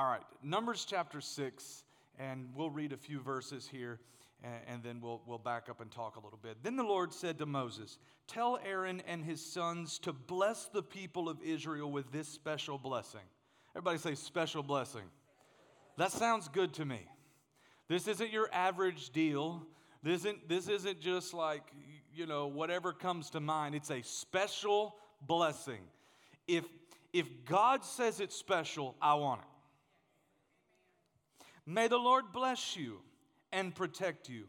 All right, Numbers chapter 6, and we'll read a few verses here, and, and then we'll, we'll back up and talk a little bit. Then the Lord said to Moses, Tell Aaron and his sons to bless the people of Israel with this special blessing. Everybody say, special blessing. That sounds good to me. This isn't your average deal. This isn't, this isn't just like, you know, whatever comes to mind. It's a special blessing. If, if God says it's special, I want it. May the Lord bless you and protect you.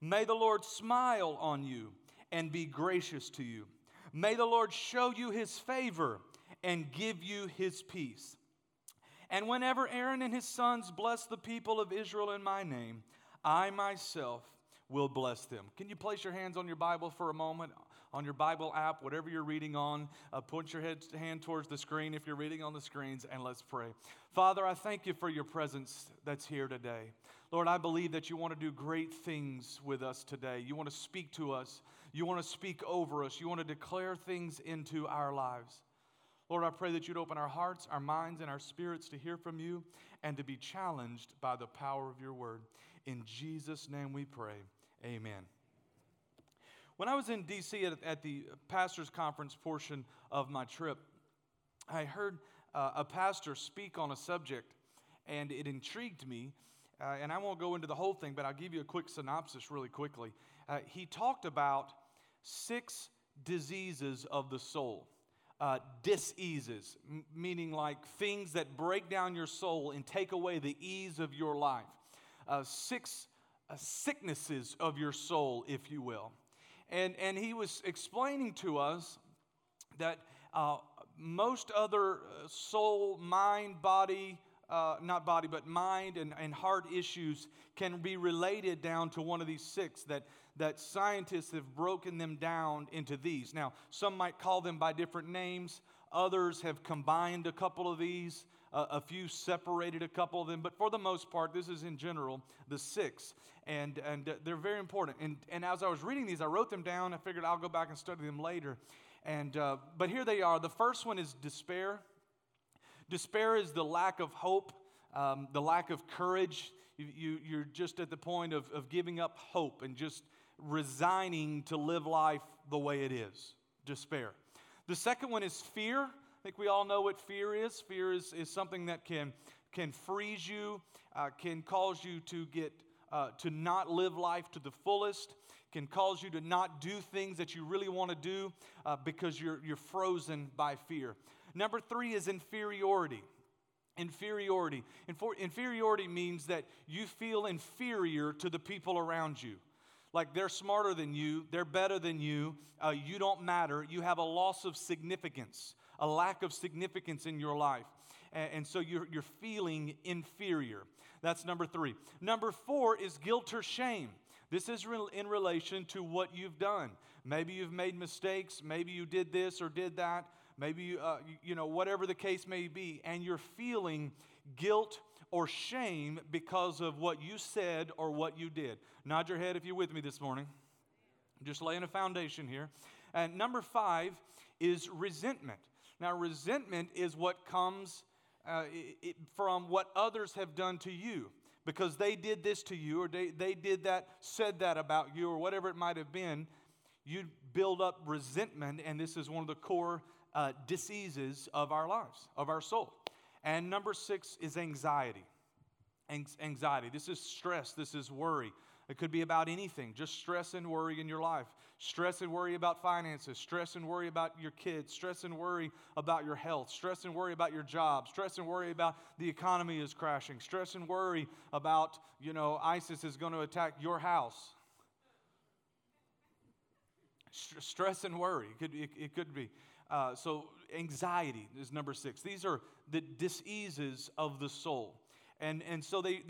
May the Lord smile on you and be gracious to you. May the Lord show you his favor and give you his peace. And whenever Aaron and his sons bless the people of Israel in my name, I myself will bless them. Can you place your hands on your Bible for a moment? On your Bible app, whatever you're reading on, uh, point your head, hand towards the screen if you're reading on the screens, and let's pray. Father, I thank you for your presence that's here today. Lord, I believe that you want to do great things with us today. You want to speak to us, you want to speak over us, you want to declare things into our lives. Lord, I pray that you'd open our hearts, our minds, and our spirits to hear from you and to be challenged by the power of your word. In Jesus' name we pray. Amen. When I was in D.C. at, at the pastor's conference portion of my trip, I heard uh, a pastor speak on a subject, and it intrigued me. Uh, and I won't go into the whole thing, but I'll give you a quick synopsis really quickly. Uh, he talked about six diseases of the soul uh, diseases, m- meaning like things that break down your soul and take away the ease of your life. Uh, six uh, sicknesses of your soul, if you will. And, and he was explaining to us that uh, most other uh, soul, mind, body, uh, not body, but mind and, and heart issues can be related down to one of these six that, that scientists have broken them down into these. Now, some might call them by different names, others have combined a couple of these. A few separated a couple of them, but for the most part, this is in general the six, and, and uh, they're very important. And, and as I was reading these, I wrote them down. I figured I'll go back and study them later. And, uh, but here they are. The first one is despair. Despair is the lack of hope, um, the lack of courage. You, you, are just at the point of, of giving up hope and just resigning to live life the way it is. Despair. The second one is fear. I think we all know what fear is. Fear is, is something that can, can freeze you, uh, can cause you to get uh, to not live life to the fullest, can cause you to not do things that you really want to do uh, because you're, you're frozen by fear. Number three is inferiority. Inferiority. Infor- inferiority means that you feel inferior to the people around you. Like they're smarter than you, they're better than you, uh, you don't matter. You have a loss of significance, a lack of significance in your life. And, and so you're, you're feeling inferior. That's number three. Number four is guilt or shame. This is in relation to what you've done. Maybe you've made mistakes. Maybe you did this or did that maybe, uh, you know, whatever the case may be, and you're feeling guilt or shame because of what you said or what you did. Nod your head if you're with me this morning. Just laying a foundation here. And number five is resentment. Now, resentment is what comes uh, it, from what others have done to you because they did this to you or they, they did that, said that about you, or whatever it might have been. You build up resentment, and this is one of the core uh, diseases of our lives, of our soul. And number six is anxiety. Anxiety. This is stress, this is worry. It could be about anything, just stress and worry in your life. Stress and worry about finances, stress and worry about your kids, stress and worry about your health, stress and worry about your job, stress and worry about the economy is crashing, stress and worry about, you know, ISIS is going to attack your house. Stress and worry, it could, it, it could be. Uh, so, anxiety is number six. These are the diseases of the soul. And, and so, they,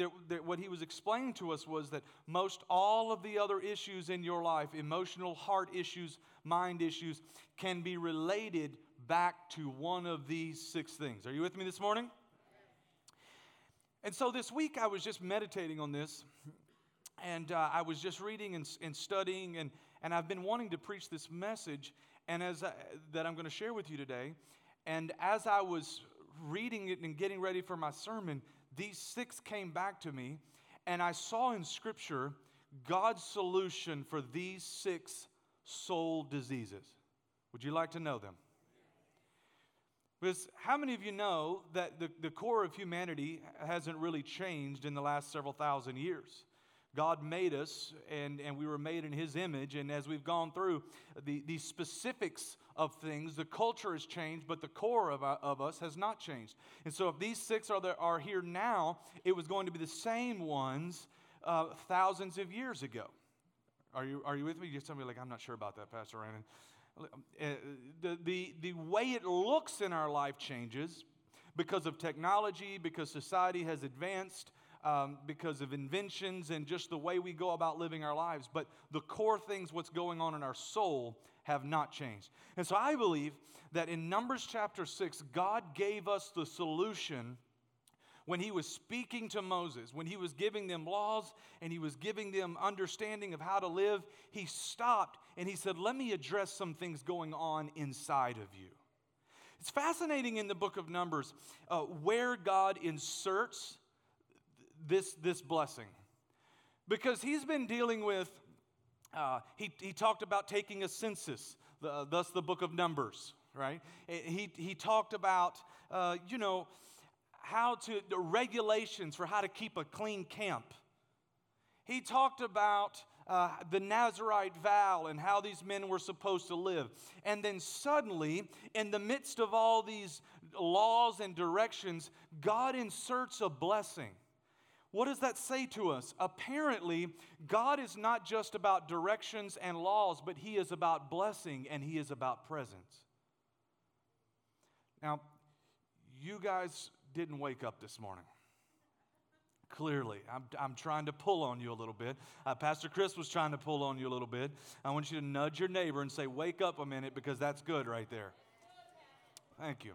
what he was explaining to us was that most all of the other issues in your life, emotional, heart issues, mind issues, can be related back to one of these six things. Are you with me this morning? And so, this week I was just meditating on this, and uh, I was just reading and, and studying, and, and I've been wanting to preach this message and as I, that I'm going to share with you today. And as I was reading it and getting ready for my sermon, these six came back to me, and I saw in Scripture God's solution for these six soul diseases. Would you like to know them? Because how many of you know that the, the core of humanity hasn't really changed in the last several thousand years? God made us, and, and we were made in His image. And as we've gone through the, the specifics of things, the culture has changed, but the core of, of us has not changed. And so, if these six are, there, are here now, it was going to be the same ones uh, thousands of years ago. Are you, are you with me? You tell me, like, I'm not sure about that, Pastor Raymond. Uh, the, the, the way it looks in our life changes because of technology, because society has advanced, um, because of inventions, and just the way we go about living our lives. But the core things, what's going on in our soul, have not changed. And so I believe that in Numbers chapter 6, God gave us the solution when he was speaking to Moses, when he was giving them laws and he was giving them understanding of how to live, he stopped and he said, Let me address some things going on inside of you. It's fascinating in the book of Numbers uh, where God inserts this, this blessing. Because he's been dealing with, uh, he, he talked about taking a census, the, thus the book of Numbers, right? He, he talked about, uh, you know, how to, the regulations for how to keep a clean camp. He talked about uh, the Nazarite vow and how these men were supposed to live. And then suddenly, in the midst of all these laws and directions, God inserts a blessing. What does that say to us? Apparently, God is not just about directions and laws, but He is about blessing and He is about presence. Now, you guys didn't wake up this morning. Clearly, I'm, I'm trying to pull on you a little bit. Uh, Pastor Chris was trying to pull on you a little bit. I want you to nudge your neighbor and say, Wake up a minute, because that's good right there. Thank you.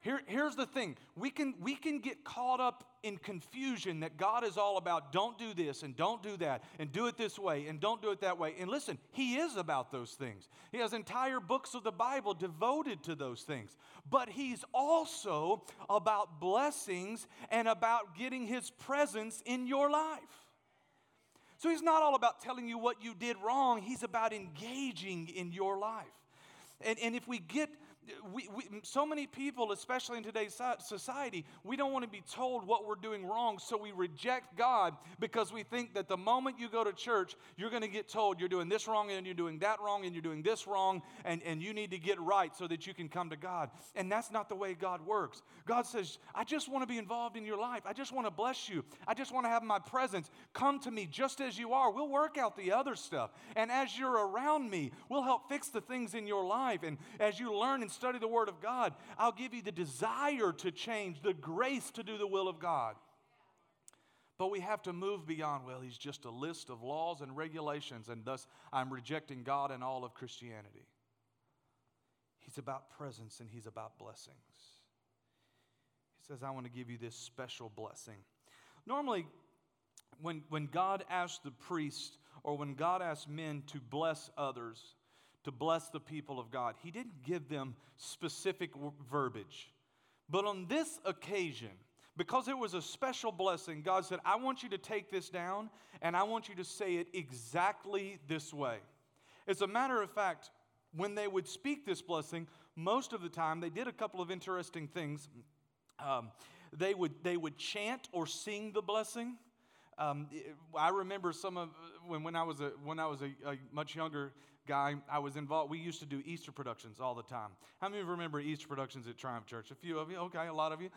Here, here's the thing we can, we can get caught up in confusion that God is all about don't do this and don't do that and do it this way and don't do it that way. And listen, He is about those things. He has entire books of the Bible devoted to those things. But He's also about blessings and about getting His presence in your life. So He's not all about telling you what you did wrong, He's about engaging in your life. And, and if we get we, we, so many people, especially in today's society, we don't want to be told what we're doing wrong, so we reject God because we think that the moment you go to church, you're going to get told you're doing this wrong and you're doing that wrong and you're doing this wrong, and, and you need to get right so that you can come to God. And that's not the way God works. God says, I just want to be involved in your life. I just want to bless you. I just want to have my presence. Come to me just as you are. We'll work out the other stuff. And as you're around me, we'll help fix the things in your life. And as you learn and study the Word of God, I'll give you the desire to change, the grace to do the will of God. But we have to move beyond, well, he's just a list of laws and regulations, and thus I'm rejecting God and all of Christianity. He's about presence and he's about blessings. He says, I want to give you this special blessing. Normally, when, when God asks the priest or when God asks men to bless others, to bless the people of God. He didn't give them specific verbiage. But on this occasion, because it was a special blessing, God said, I want you to take this down and I want you to say it exactly this way. As a matter of fact, when they would speak this blessing, most of the time they did a couple of interesting things. Um, they, would, they would chant or sing the blessing. Um, I remember some of when, when I was a, when I was a, a much younger guy, I was involved. We used to do Easter productions all the time. How many of you remember Easter productions at Triumph Church? A few of you, okay, a lot of you.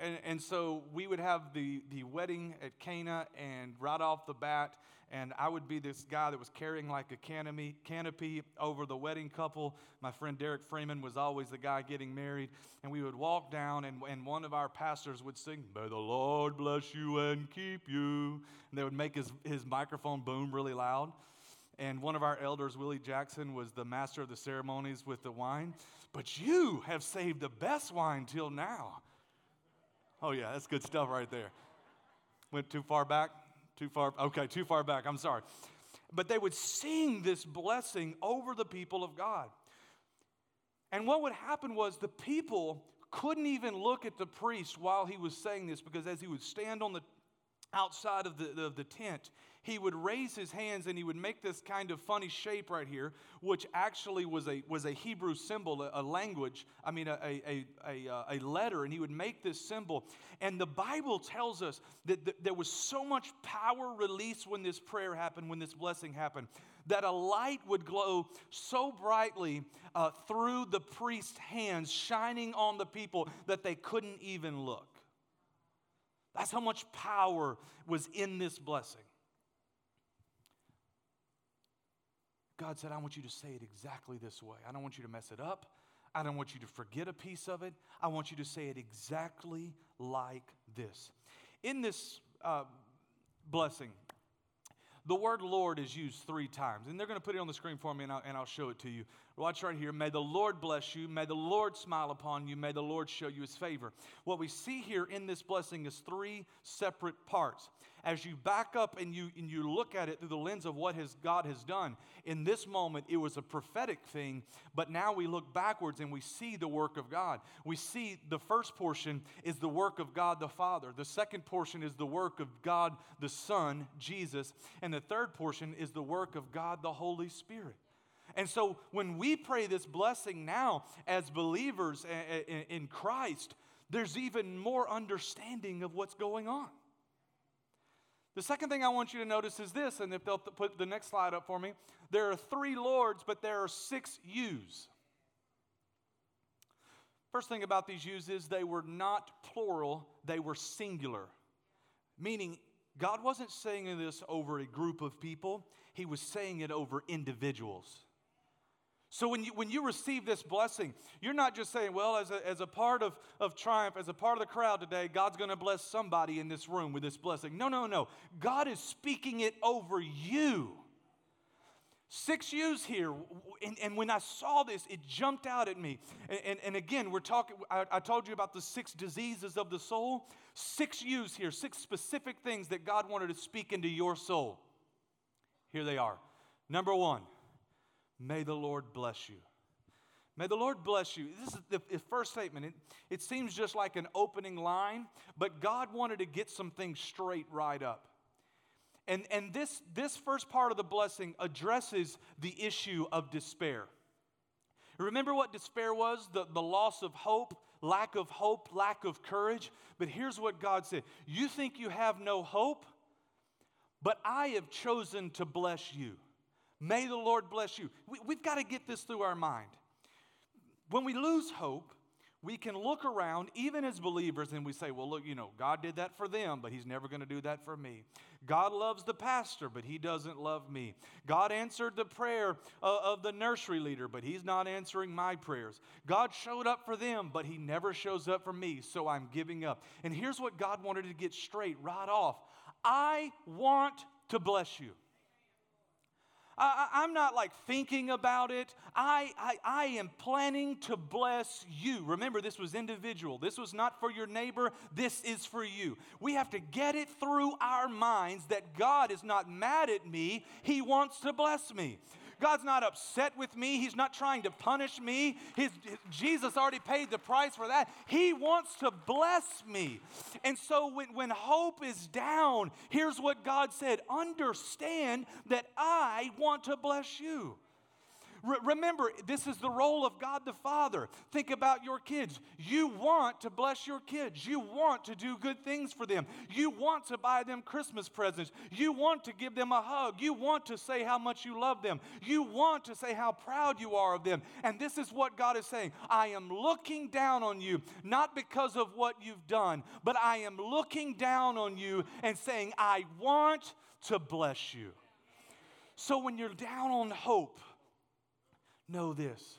And, and so we would have the, the wedding at Cana, and right off the bat, and I would be this guy that was carrying like a canopy, canopy over the wedding couple. My friend Derek Freeman was always the guy getting married. And we would walk down, and, and one of our pastors would sing, May the Lord bless you and keep you. And they would make his, his microphone boom really loud. And one of our elders, Willie Jackson, was the master of the ceremonies with the wine. But you have saved the best wine till now. Oh, yeah, that's good stuff right there. Went too far back? Too far? Okay, too far back. I'm sorry. But they would sing this blessing over the people of God. And what would happen was the people couldn't even look at the priest while he was saying this because as he would stand on the outside of the, of the tent, he would raise his hands and he would make this kind of funny shape right here, which actually was a, was a Hebrew symbol, a, a language, I mean, a, a, a, uh, a, letter, and he would make this symbol. And the Bible tells us that, that there was so much power released when this prayer happened, when this blessing happened, that a light would glow so brightly uh, through the priest's hands, shining on the people that they couldn't even look. That's how much power was in this blessing. God said, I want you to say it exactly this way. I don't want you to mess it up. I don't want you to forget a piece of it. I want you to say it exactly like this. In this uh, blessing, the word Lord is used three times. And they're going to put it on the screen for me, and I'll, and I'll show it to you. Watch right here. May the Lord bless you. May the Lord smile upon you. May the Lord show you his favor. What we see here in this blessing is three separate parts. As you back up and you, and you look at it through the lens of what has, God has done, in this moment it was a prophetic thing, but now we look backwards and we see the work of God. We see the first portion is the work of God the Father, the second portion is the work of God the Son, Jesus, and the third portion is the work of God the Holy Spirit. And so when we pray this blessing now as believers in Christ, there's even more understanding of what's going on. The second thing I want you to notice is this, and if they'll put the next slide up for me, there are three Lords, but there are six yous. First thing about these yous is they were not plural, they were singular. Meaning, God wasn't saying this over a group of people, He was saying it over individuals. So when you, when you receive this blessing, you're not just saying, well, as a, as a part of, of triumph, as a part of the crowd today, God's going to bless somebody in this room with this blessing. No, no, no. God is speaking it over you. Six yous here, and, and, when I saw this, it jumped out at me. And, and, and again, we're talking, I, I, told you about the six diseases of the soul. Six yous here, six specific things that God wanted to speak into your soul. Here they are. Number one, May the Lord bless you. May the Lord bless you. This is the, the first statement. It, it seems just like an opening line, but God wanted to get some things straight right up. And, and this, this first part of the blessing addresses the issue of despair. Remember what despair was? The, the loss of hope, lack of hope, lack of courage. But here's what God said You think you have no hope, but I have chosen to bless you. May the Lord bless you. We, we've got to get this through our mind. When we lose hope, we can look around, even as believers, and we say, well, look, you know, God did that for them, but He's never going to do that for me. God loves the pastor, but He doesn't love me. God answered the prayer of the nursery leader, but He's not answering my prayers. God showed up for them, but He never shows up for me, so I'm giving up. And here's what God wanted to get straight right off I want to bless you. I, am not like thinking about it. I, I, I am planning to bless you. Remember, this was individual. This was not for your neighbor. This is for you. We have to get it through our minds that God is not mad at me, He wants to bless me. God's not upset with me. He's not trying to punish me. His, Jesus already paid the price for that. He wants to bless me. And so when, when hope is down, here's what God said understand that I want to bless you. Re- remember, this is the role of God the Father. Think about your kids. You want to bless your kids, you want to do good things for them, you want to buy them Christmas presents, you want to give them a hug, you want to say how much you love them, you want to say how proud you are of them. And this is what God is saying I am looking down on you, not because of what you've done, but I am looking down on you and saying, I want to bless you. So when you're down on hope, Know this,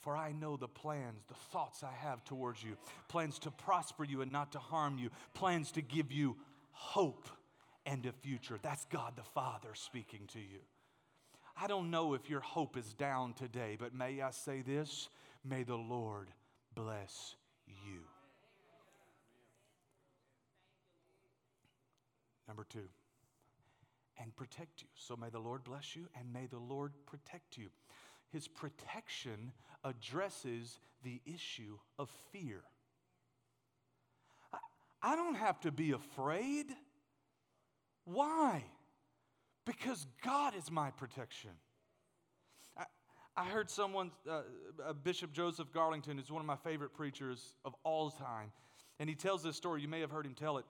for I know the plans, the thoughts I have towards you plans to prosper you and not to harm you, plans to give you hope and a future. That's God the Father speaking to you. I don't know if your hope is down today, but may I say this? May the Lord bless you. Number two, and protect you. So may the Lord bless you and may the Lord protect you his protection addresses the issue of fear. I don't have to be afraid. Why? Because God is my protection. I, I heard someone, uh, uh, Bishop Joseph Garlington is one of my favorite preachers of all time, and he tells this story. You may have heard him tell it.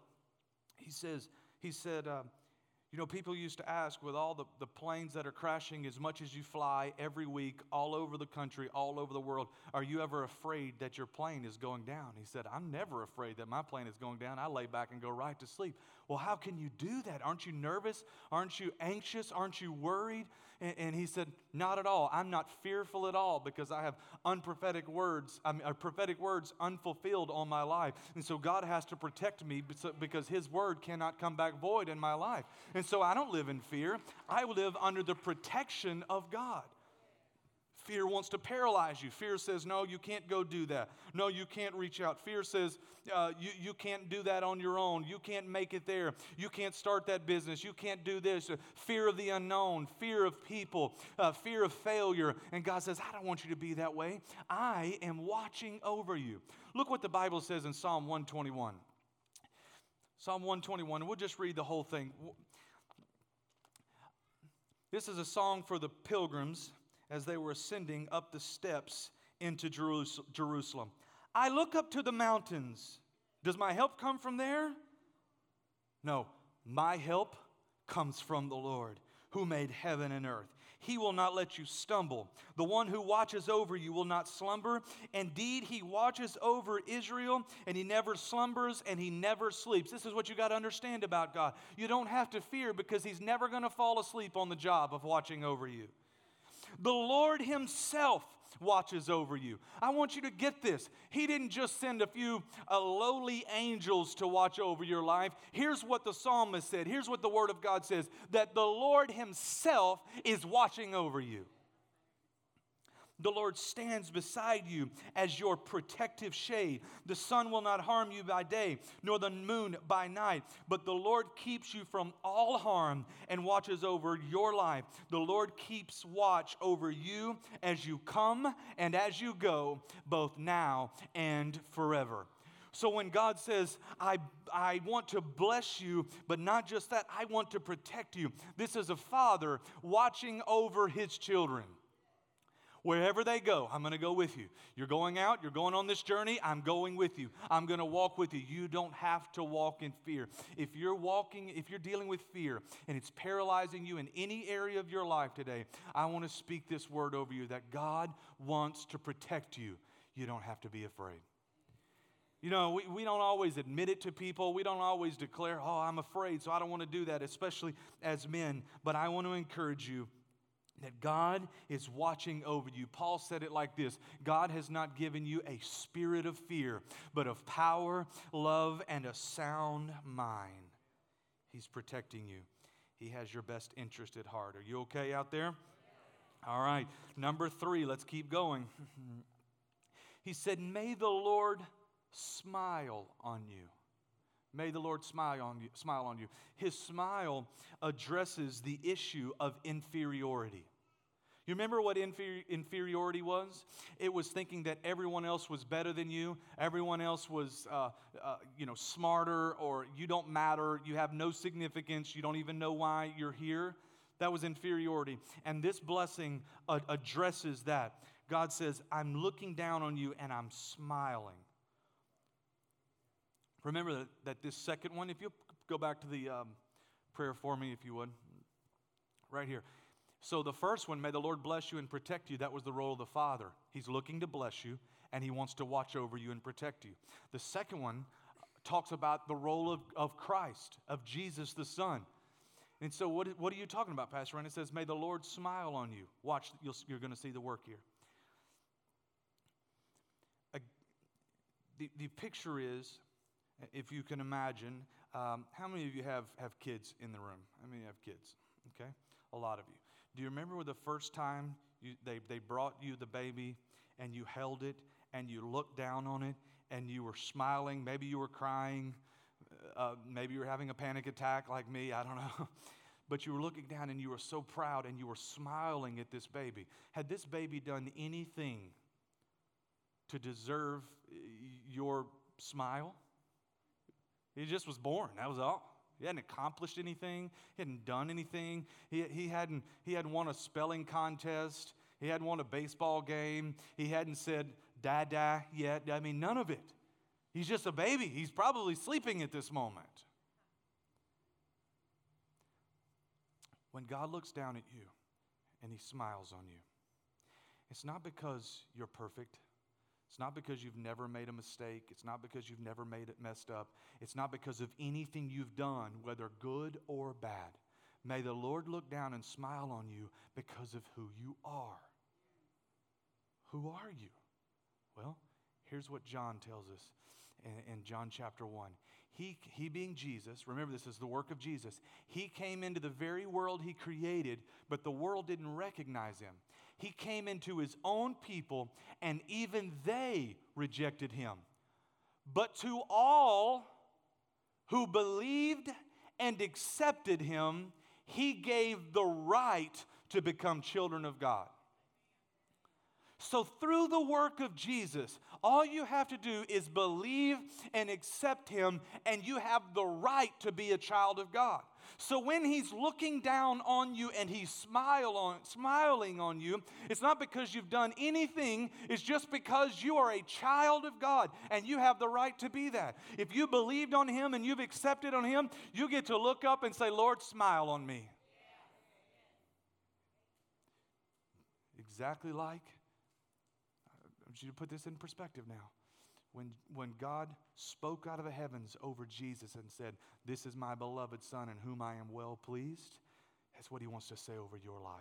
He says, he said, uh, you know, people used to ask with all the, the planes that are crashing as much as you fly every week all over the country, all over the world, are you ever afraid that your plane is going down? He said, I'm never afraid that my plane is going down. I lay back and go right to sleep. Well, how can you do that? Aren't you nervous? Aren't you anxious? Aren't you worried? And, and he said, Not at all. I'm not fearful at all because I have unprophetic words, I mean, uh, prophetic words unfulfilled on my life. And so God has to protect me because his word cannot come back void in my life. And so I don't live in fear. I live under the protection of God. Fear wants to paralyze you. Fear says, no, you can't go do that. No, you can't reach out. Fear says, uh, you, you can't do that on your own. You can't make it there. You can't start that business. You can't do this. Uh, fear of the unknown, fear of people, uh, fear of failure. And God says, I don't want you to be that way. I am watching over you. Look what the Bible says in Psalm 121. Psalm 121, we'll just read the whole thing. This is a song for the pilgrims as they were ascending up the steps into Jerusalem. I look up to the mountains. Does my help come from there? No, my help comes from the Lord who made heaven and earth. He will not let you stumble. The one who watches over you will not slumber. Indeed, he watches over Israel, and he never slumbers and he never sleeps. This is what you got to understand about God. You don't have to fear because he's never going to fall asleep on the job of watching over you. The Lord Himself watches over you. I want you to get this. He didn't just send a few uh, lowly angels to watch over your life. Here's what the psalmist said. Here's what the Word of God says that the Lord Himself is watching over you. The Lord stands beside you as your protective shade. The sun will not harm you by day, nor the moon by night. But the Lord keeps you from all harm and watches over your life. The Lord keeps watch over you as you come and as you go, both now and forever. So when God says, I, I want to bless you, but not just that, I want to protect you, this is a father watching over his children. Wherever they go, I'm going to go with you. You're going out, you're going on this journey, I'm going with you. I'm going to walk with you. You don't have to walk in fear. If you're walking, if you're dealing with fear and it's paralyzing you in any area of your life today, I want to speak this word over you that God wants to protect you. You don't have to be afraid. You know, we, we don't always admit it to people. We don't always declare, oh, I'm afraid, so I don't want to do that, especially as men. But I want to encourage you that God is watching over you. Paul said it like this God has not given you a spirit of fear, but of power, love, and a sound mind. He's protecting you. He has your best interest at heart. Are you okay out there? All right. Number three, let's keep going. he said, May the Lord smile on you. May the Lord smile on you. Smile on you. His smile addresses the issue of inferiority. You remember what inferi- inferiority was? It was thinking that everyone else was better than you, everyone else was, uh, uh, you know, smarter, or you don't matter, you have no significance, you don't even know why you're here. That was inferiority. And this blessing uh, addresses that. God says, I'm looking down on you and I'm smiling. Remember that, this second one, if you go back to the um, prayer for me, if you would, right here. So the first one, may the Lord bless you and protect you, that was the role of the Father. He's looking to bless you and he wants to watch over you and protect you. The second one talks about the role of, of Christ, of Jesus the Son. And so, what, what are you talking about, Pastor? And it says, May the Lord smile on you. Watch, you're going to see the work here. the, the picture is if you can imagine, um, how many of you have, have kids in the room? How many have kids? Okay, a lot of you. Do you remember the first time you, they, they brought you the baby and you held it and you looked down on it and you were smiling? Maybe you were crying. Uh, maybe you were having a panic attack like me. I don't know. but you were looking down and you were so proud and you were smiling at this baby. Had this baby done anything to deserve your smile? He just was born. That was all. He hadn't accomplished anything. He hadn't done anything. He, he, hadn't, he hadn't won a spelling contest. He hadn't won a baseball game. He hadn't said dada yet. I mean, none of it. He's just a baby. He's probably sleeping at this moment. When God looks down at you and he smiles on you, it's not because you're perfect. It's not because you've never made a mistake. It's not because you've never made it messed up. It's not because of anything you've done, whether good or bad. May the Lord look down and smile on you because of who you are. Who are you? Well, here's what John tells us in, in, John chapter 1. He, he being Jesus, remember this is the work of Jesus, he came into the very world he created, but the world didn't recognize him. He came into his own people, and even they rejected him. But to all who believed and accepted him, he gave the right to become children of God. So, through the work of Jesus, all you have to do is believe and accept Him, and you have the right to be a child of God. So, when He's looking down on you and He's smile on, smiling on you, it's not because you've done anything, it's just because you are a child of God and you have the right to be that. If you believed on Him and you've accepted on Him, you get to look up and say, Lord, smile on me. Exactly like I want you to put this in perspective now. When, when God spoke out of the heavens over Jesus and said, This is my beloved Son in whom I am well pleased, that's what He wants to say over your life.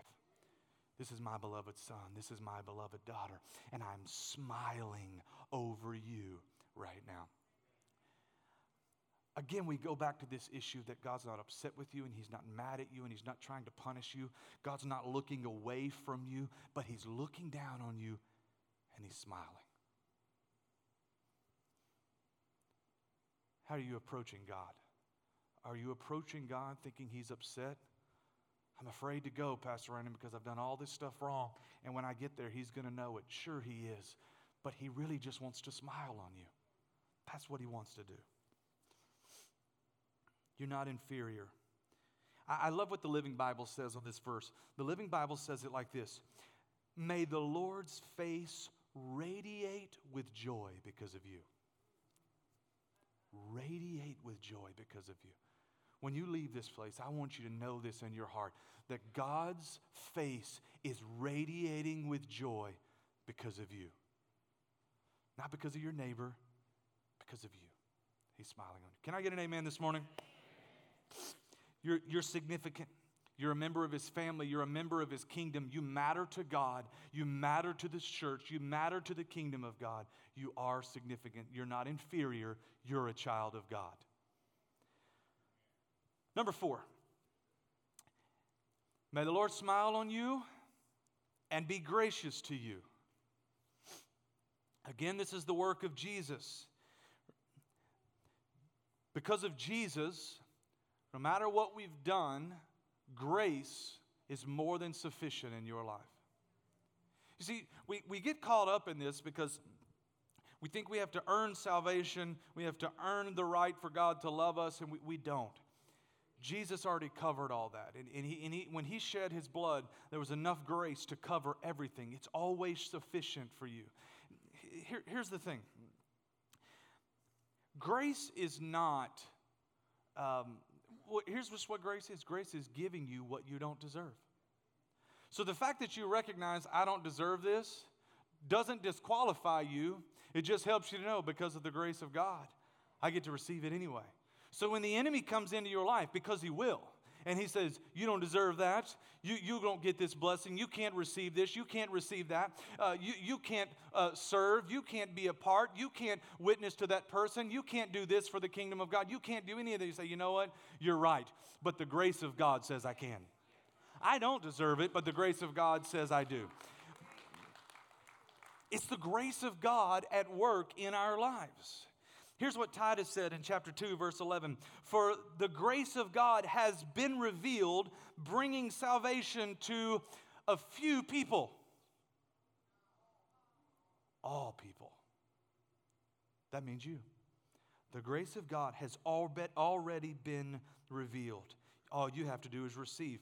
This is my beloved Son. This is my beloved daughter. And I'm smiling over you right now. Again, we go back to this issue that God's not upset with you and He's not mad at you and He's not trying to punish you. God's not looking away from you, but He's looking down on you and he's smiling. How are you approaching God? Are you approaching God thinking he's upset? I'm afraid to go, Pastor Brandon, because I've done all this stuff wrong. And when I get there, he's going to know it. Sure, he is. But he really just wants to smile on you. That's what he wants to do. You're not inferior. I, I love what the Living Bible says on this verse. The Living Bible says it like this May the Lord's face radiate with joy because of you. Radiate with joy because of you. When you leave this place, I want you to know this in your heart that God's face is radiating with joy because of you. Not because of your neighbor, because of you. He's smiling on you. Can I get an amen this morning? You're, you're significant. You're a member of his family. You're a member of his kingdom. You matter to God. You matter to this church. You matter to the kingdom of God. You are significant. You're not inferior. You're a child of God. Number four, may the Lord smile on you and be gracious to you. Again, this is the work of Jesus. Because of Jesus, no matter what we've done, grace is more than sufficient in your life. You see, we, we get caught up in this because we think we have to earn salvation, we have to earn the right for God to love us, and we, we don't. Jesus already covered all that. And, and, he, and he, when he shed his blood, there was enough grace to cover everything. It's always sufficient for you. Here, here's the thing grace is not um, here's just what grace is grace is giving you what you don't deserve. So the fact that you recognize I don't deserve this doesn't disqualify you, it just helps you to know because of the grace of God, I get to receive it anyway. So when the enemy comes into your life, because he will, and he says, You don't deserve that. You, you don't get this blessing. You can't receive this. You can't receive that. Uh, you, you can't uh, serve. You can't be a part. You can't witness to that person. You can't do this for the kingdom of God. You can't do any of that. You say, You know what? You're right. But the grace of God says I can. I don't deserve it, but the grace of God says I do. It's the grace of God at work in our lives. Here's what Titus said in chapter 2, verse 11 For the grace of God has been revealed, bringing salvation to a few people. All people. That means you. The grace of God has already been revealed. All you have to do is receive.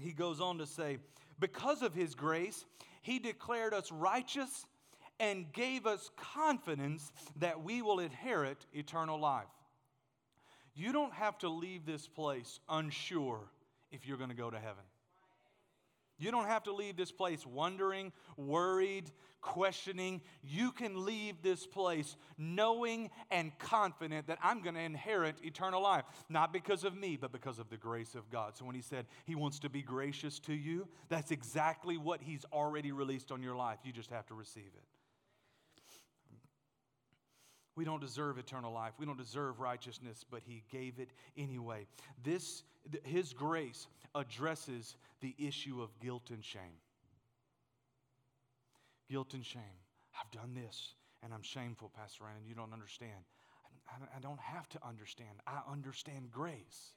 He goes on to say, Because of his grace, he declared us righteous and gave us confidence that we will inherit eternal life. You don't have to leave this place unsure if you're going to go to heaven. You don't have to leave this place wondering, worried, questioning. You can leave this place knowing and confident that I'm going to inherit eternal life. Not because of me, but because of the grace of God. So when he said he wants to be gracious to you, that's exactly what he's already released on your life. You just have to receive it. We don't deserve eternal life. We don't deserve righteousness, but he gave it anyway. This his grace addresses the issue of guilt and shame. Guilt and shame. I've done this and I'm shameful, Pastor Ryan, you don't understand. I, I don't have to understand. I understand grace.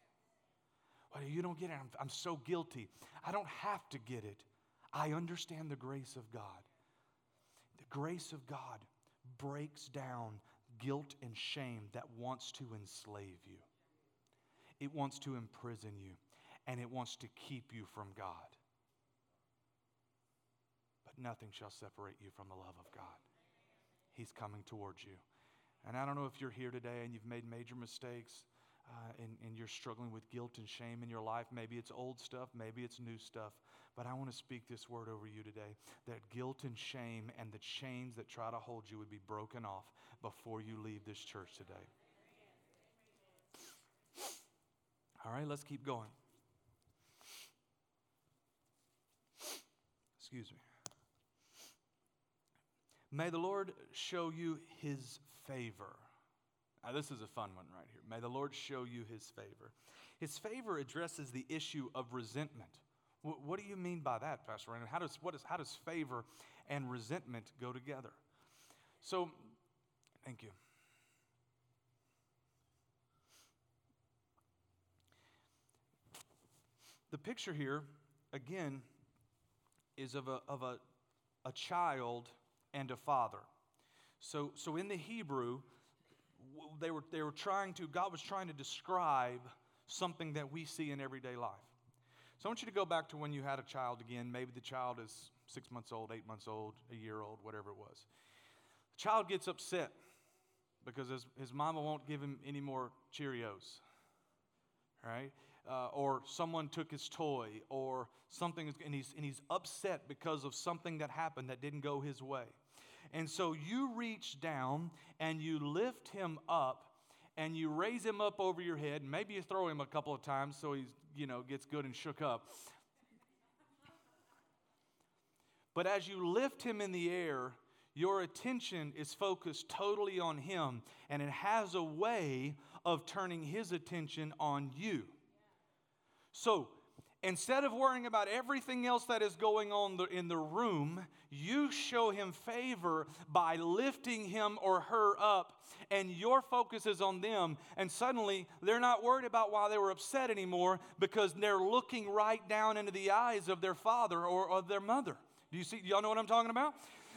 Well, you don't get it. I'm, I'm so guilty. I don't have to get it. I understand the grace of God. The grace of God breaks down guilt and shame that wants to enslave you. It wants to imprison you and it wants to keep you from God. But nothing shall separate you from the love of God. He's coming towards you. And I don't know if you're here today and you've made major mistakes uh, and, and you're struggling with guilt and shame in your life. Maybe it's old stuff, maybe it's new stuff. But I want to speak this word over you today that guilt and shame and the chains that try to hold you would be broken off before you leave this church today. All right, let's keep going. Excuse me. May the Lord show you his favor. Now, this is a fun one right here. May the Lord show you his favor. His favor addresses the issue of resentment. What do you mean by that, Pastor Randall? How does, what is, how does favor and resentment go together? So, thank you. The picture here, again, is of a, of a, a child and a father. So, so in the Hebrew, they were, they were trying to, God was trying to describe something that we see in everyday life. So I want you to go back to when you had a child again. Maybe the child is six months old, eight months old, a year old, whatever it was. The child gets upset because his, his mama won't give him any more Cheerios, right? Uh, or someone took his toy, or something, and he's, and he's upset because of something that happened that didn't go his way. And so you reach down and you lift him up and you raise him up over your head. Maybe you throw him a couple of times so he, you know, gets good and shook up. But as you lift him in the air, your attention is focused totally on him, and it has a way of turning his attention on you. So Instead of worrying about everything else that is going on in the room, you show him favor by lifting him or her up, and your focus is on them. And suddenly, they're not worried about why they were upset anymore because they're looking right down into the eyes of their father or of their mother. Do you see? Y'all know what I'm talking about?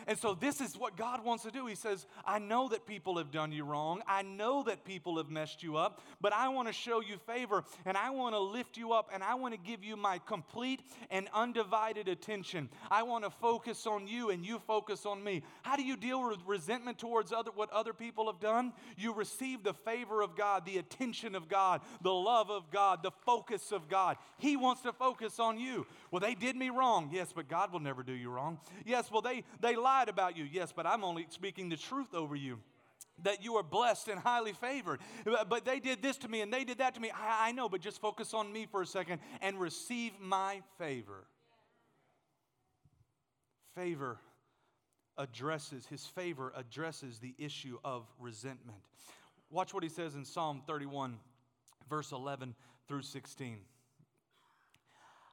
And so, this is what God wants to do. He says, I know that people have done you wrong. I know that people have messed you up, but I want to show you favor and I want to lift you up and I want to give you my complete and undivided attention. I want to focus on you and you focus on me. How do you deal with resentment towards other, what other people have done? You receive the favor of God, the attention of God, the love of God, the focus of God. He wants to focus on you. Well, they did me wrong. Yes, but God will never do you wrong. Yes, well, they, they lied lied about you. Yes, but I'm only speaking the truth over you that you are blessed and highly favored. But they did this to me and they did that to me. I, I, know, but just focus on me for a second and receive my favor. Favor addresses, his favor addresses the issue of resentment. Watch what he says in Psalm 31, verse 11 through 16.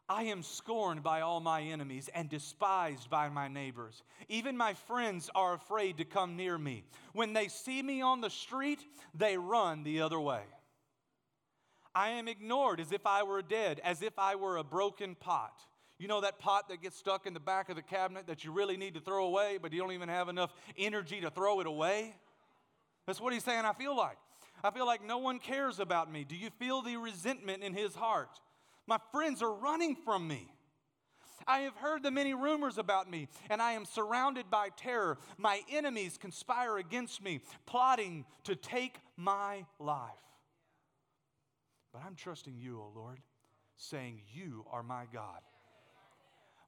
I am scorned by all my enemies and despised by my neighbors. Even my friends are afraid to come near me. When they see me on the street, they run the other way. I am ignored as if I were dead, as if I were a broken pot. You know that pot that gets stuck in the back of the cabinet that you really need to throw away, but you don't even have enough energy to throw it away? That's what he's saying, I feel like. I feel like no one cares about me. Do you feel the resentment in his heart? My friends are running from me. I have heard the many rumors about me, and I am surrounded by terror. My enemies conspire against me, plotting to take my life. But I'm trusting you, O Lord, saying, You are my God.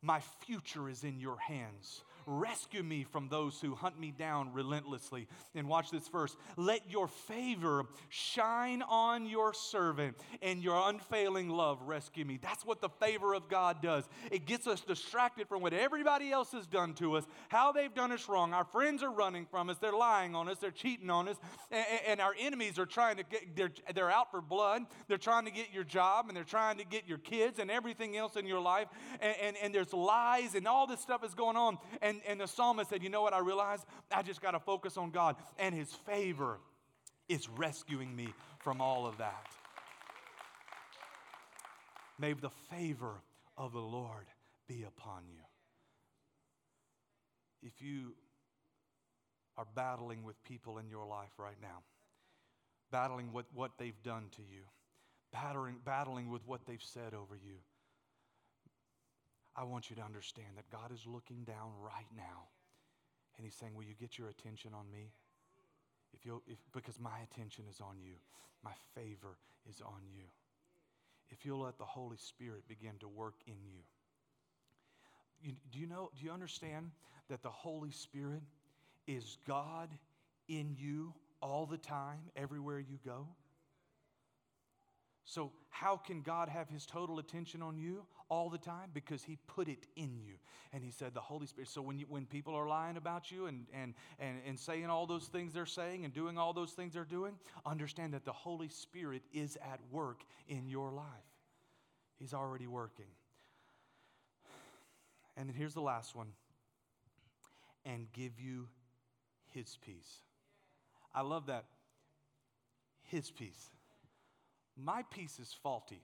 My future is in your hands. Rescue me from those who hunt me down relentlessly. And watch this verse. Let your favor shine on your servant and your unfailing love rescue me. That's what the favor of God does. It gets us distracted from what everybody else has done to us, how they've done us wrong. Our friends are running from us, they're lying on us, they're cheating on us, and, and our enemies are trying to get, they're, they're out for blood. They're trying to get your job and they're trying to get your kids and everything else in your life. And, and, and there's lies and all this stuff is going on. And and, and the psalmist said, You know what? I realized I just got to focus on God, and His favor is rescuing me from all of that. May the favor of the Lord be upon you. If you are battling with people in your life right now, battling with what they've done to you, battling, battling with what they've said over you, I want you to understand that God is looking down right now and He's saying, Will you get your attention on me? If you if, because my attention is on you, my favor is on you. If you'll let the Holy Spirit begin to work in you. you do you know, do you understand that the Holy Spirit is God in you all the time, everywhere you go? So, how can God have His total attention on you all the time? Because He put it in you. And He said, the Holy Spirit. So, when, you, when people are lying about you and, and, and, and saying all those things they're saying and doing all those things they're doing, understand that the Holy Spirit is at work in your life. He's already working. And then here's the last one and give you His peace. I love that. His peace. My peace is faulty.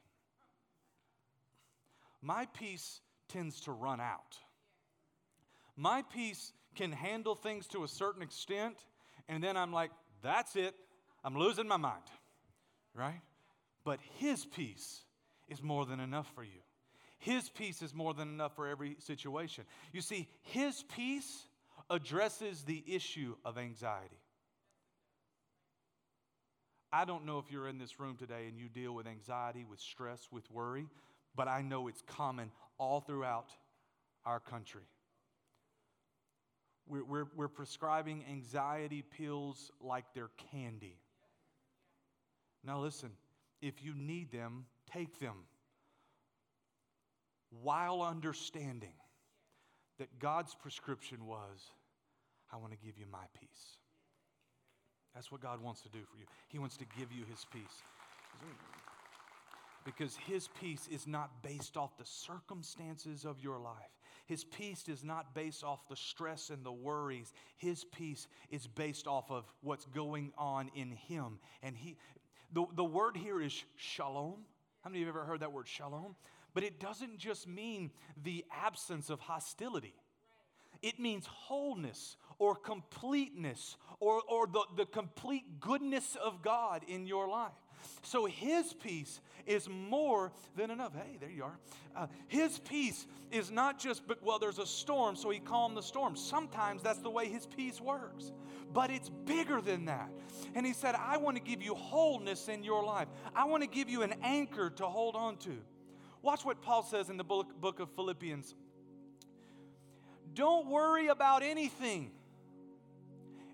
My peace tends to run out. My peace can handle things to a certain extent, and then I'm like, that's it. I'm losing my mind, right? But His peace is more than enough for you. His peace is more than enough for every situation. You see, His peace addresses the issue of anxiety. I don't know if you're in this room today and you deal with anxiety, with stress, with worry, but I know it's common all throughout our country. We're, we're, we're prescribing anxiety pills like they're candy. Now, listen, if you need them, take them while understanding that God's prescription was, I want to give you my peace. That's what God wants to do for you. He wants to give you His peace. Because His peace is not based off the circumstances of your life. His peace is not based off the stress and the worries. His peace is based off of what's going on in Him. And He, the, the word here is shalom. How many of you have ever heard that word shalom? But it doesn't just mean the absence of hostility. It means wholeness or completeness or, or the, the complete goodness of God in your life. So his peace is more than enough. Hey, there you are. Uh, his peace is not just, but well, there's a storm, so he calmed the storm. Sometimes that's the way his peace works, but it's bigger than that. And he said, I want to give you wholeness in your life, I want to give you an anchor to hold on to. Watch what Paul says in the book, book of Philippians. Don't worry about anything.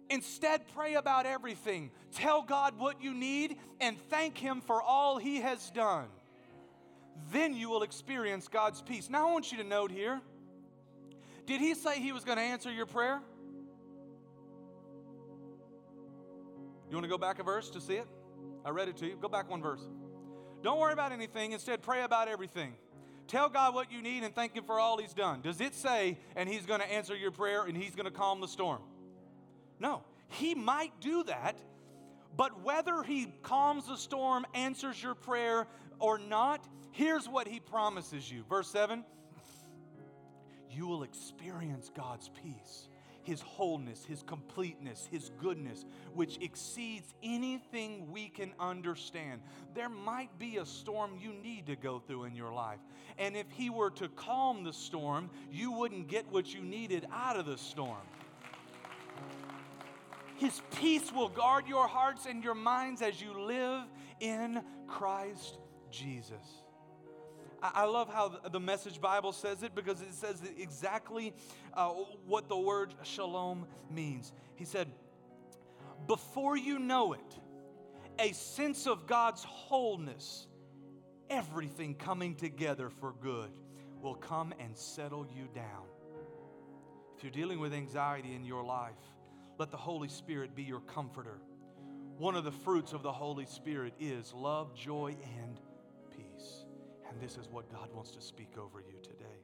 Instead, pray about everything. Tell God what you need and thank Him for all He has done. Then you will experience God's peace. Now, I want you to note here did He say He was going to answer your prayer? You want to go back a verse to see it? I read it to you. Go back one verse. Don't worry about anything. Instead, pray about everything. Tell God what you need and thank Him for all He's done. Does it say, and He's going to answer your prayer and He's going to calm the storm? No. He might do that, but whether He calms the storm, answers your prayer, or not, here's what He promises you. Verse 7 You will experience God's peace. His wholeness, His completeness, His goodness, which exceeds anything we can understand. There might be a storm you need to go through in your life. And if He were to calm the storm, you wouldn't get what you needed out of the storm. His peace will guard your hearts and your minds as you live in Christ Jesus. I love how the Message Bible says it because it says exactly uh, what the word shalom means. He said, Before you know it, a sense of God's wholeness, everything coming together for good, will come and settle you down. If you're dealing with anxiety in your life, let the Holy Spirit be your comforter. One of the fruits of the Holy Spirit is love, joy, and peace. and this is what God wants to speak over you today.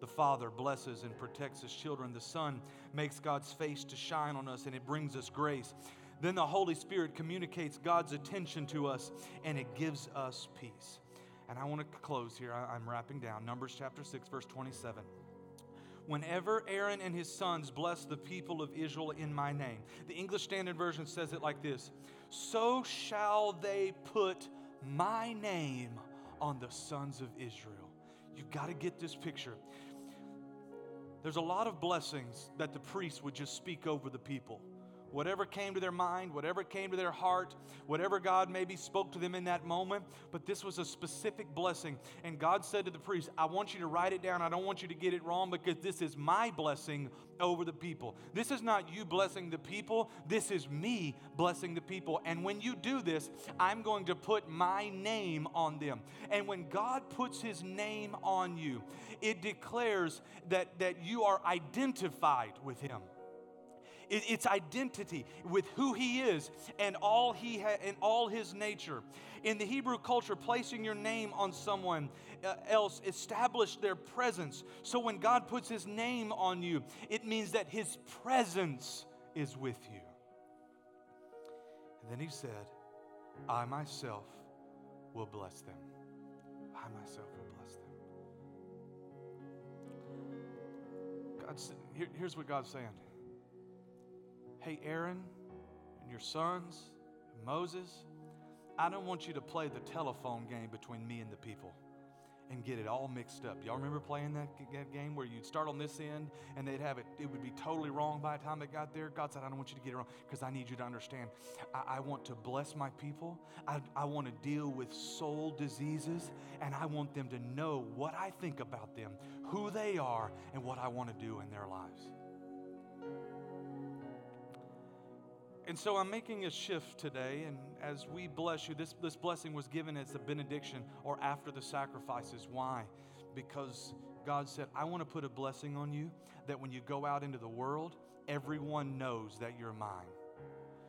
The Father blesses and protects His children. The Son makes God's face to shine on us and it brings us grace. Then the Holy Spirit communicates God's attention to us and it gives us peace. And I want to close here. I'm wrapping down. Numbers chapter 6, verse 27 whenever Aaron and his sons bless the people of Israel in my name. The English Standard Version says it like this So shall they put my name on the sons of Israel. You've got to get this picture. There's a lot of blessings that the priest would just speak over the people whatever came to their mind, whatever came to their heart, whatever God maybe spoke to them in that moment. But this was a specific blessing. And God said to the priest, I want you to write it down. I don't want you to get it wrong because this is my blessing over the people. This is not you blessing the people, this is me blessing the people. And when you do this, I'm going to put my name on them. And when God puts his name on you, it declares that, that you are identified with him its identity with who he is and all he ha- and all his nature. In the Hebrew culture, placing your name on someone uh, else established their presence. So when God puts his name on you, it means that his presence is with you. And then he said, I myself will bless them. I myself will bless them. God, here, here's what God's saying hey, Aaron and your sons, and Moses, I don't want you to play the telephone game between me and the people and get it all mixed up. Y'all remember playing that, game where you'd start on this end and they'd have it, it would be totally wrong by the time it got there? God said, I don't want you to get it wrong because I need you to understand. I, I, want to bless my people. I, I want to deal with soul diseases and I want them to know what I think about them, who they are, and what I want to do in their lives. And so I'm making a shift today, and as we bless you, this, this blessing was given as a benediction or after the sacrifices. Why? Because God said, I want to put a blessing on you that when you go out into the world, everyone knows that you're mine.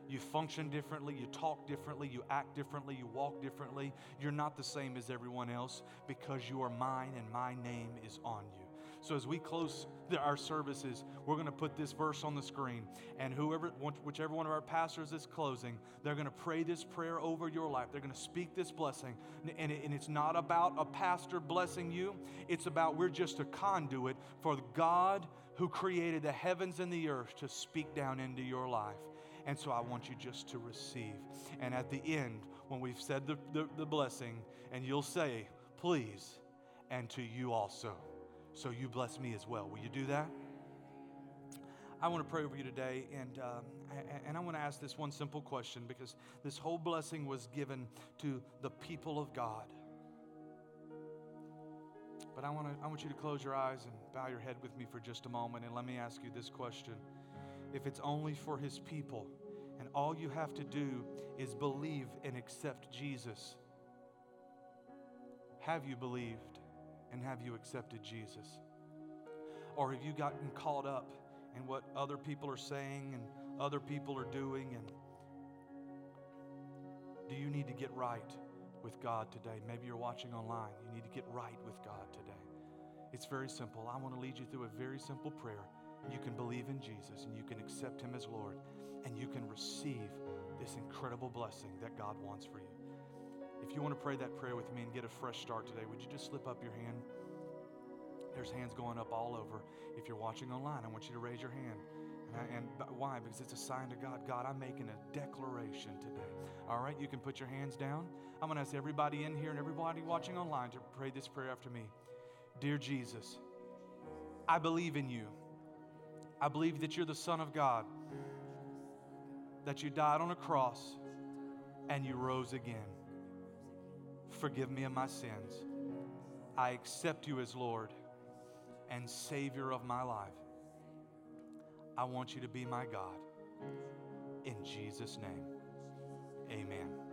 You function differently, you talk differently, you act differently, you walk differently. You're not the same as everyone else because you are mine and my name is on you. So as we close our services, we're going to put this verse on the screen. And whoever, whichever one of our pastors is closing, they're going to pray this prayer over your life. They're going to speak this blessing. And, and it's not about a pastor blessing you, it's about we're just a conduit for God who created the heavens and the earth to speak down into your life. And so I want you just to receive. And at the end, when we've said the, the, the blessing, and you'll say, please, and to you also. So you bless me as well. Will you do that? I want to pray over you today, and, um, and I want to ask this one simple question because this whole blessing was given to the people of God. But I want, to, I want you to close your eyes and bow your head with me for just a moment, and let me ask you this question. If it's only for His people, and all you have to do is believe and accept Jesus, have you believed? And have you accepted Jesus? Or have you gotten caught up in what other people are saying and other people are doing? And do you need to get right with God today? Maybe you're watching online. You need to get right with God today. It's very simple. I want to lead you through a very simple prayer. You can believe in Jesus and you can accept Him as Lord and you can receive this incredible blessing that God wants for you. If you want to pray that prayer with me and get a fresh start today, would you just slip up your hand? There's hands going up all over. If you're watching online, I want you to raise your hand. And, I, and why? Because it's a sign to God. God, I'm making a declaration today. All right, you can put your hands down. I'm going to ask everybody in here and everybody watching online to pray this prayer after me. Dear Jesus, I believe in you. I believe that you're the Son of God, that you died on a cross and you rose again. Forgive me of my sins. I accept you as Lord and Savior of my life. I want you to be my God. In Jesus' name, amen.